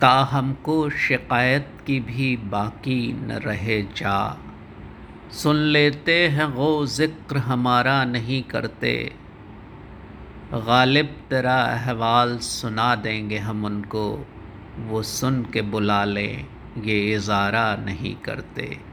ताहमको शिकायत की भी बाकी न रहे जा। सुन लेते हैं गो ज़िक्र हमारा नहीं करते। गालिब तेरा अहवाल सुना देंगे हम उनको, वो सुन के बुला लें, ये इजारा नहीं करते।